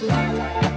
Música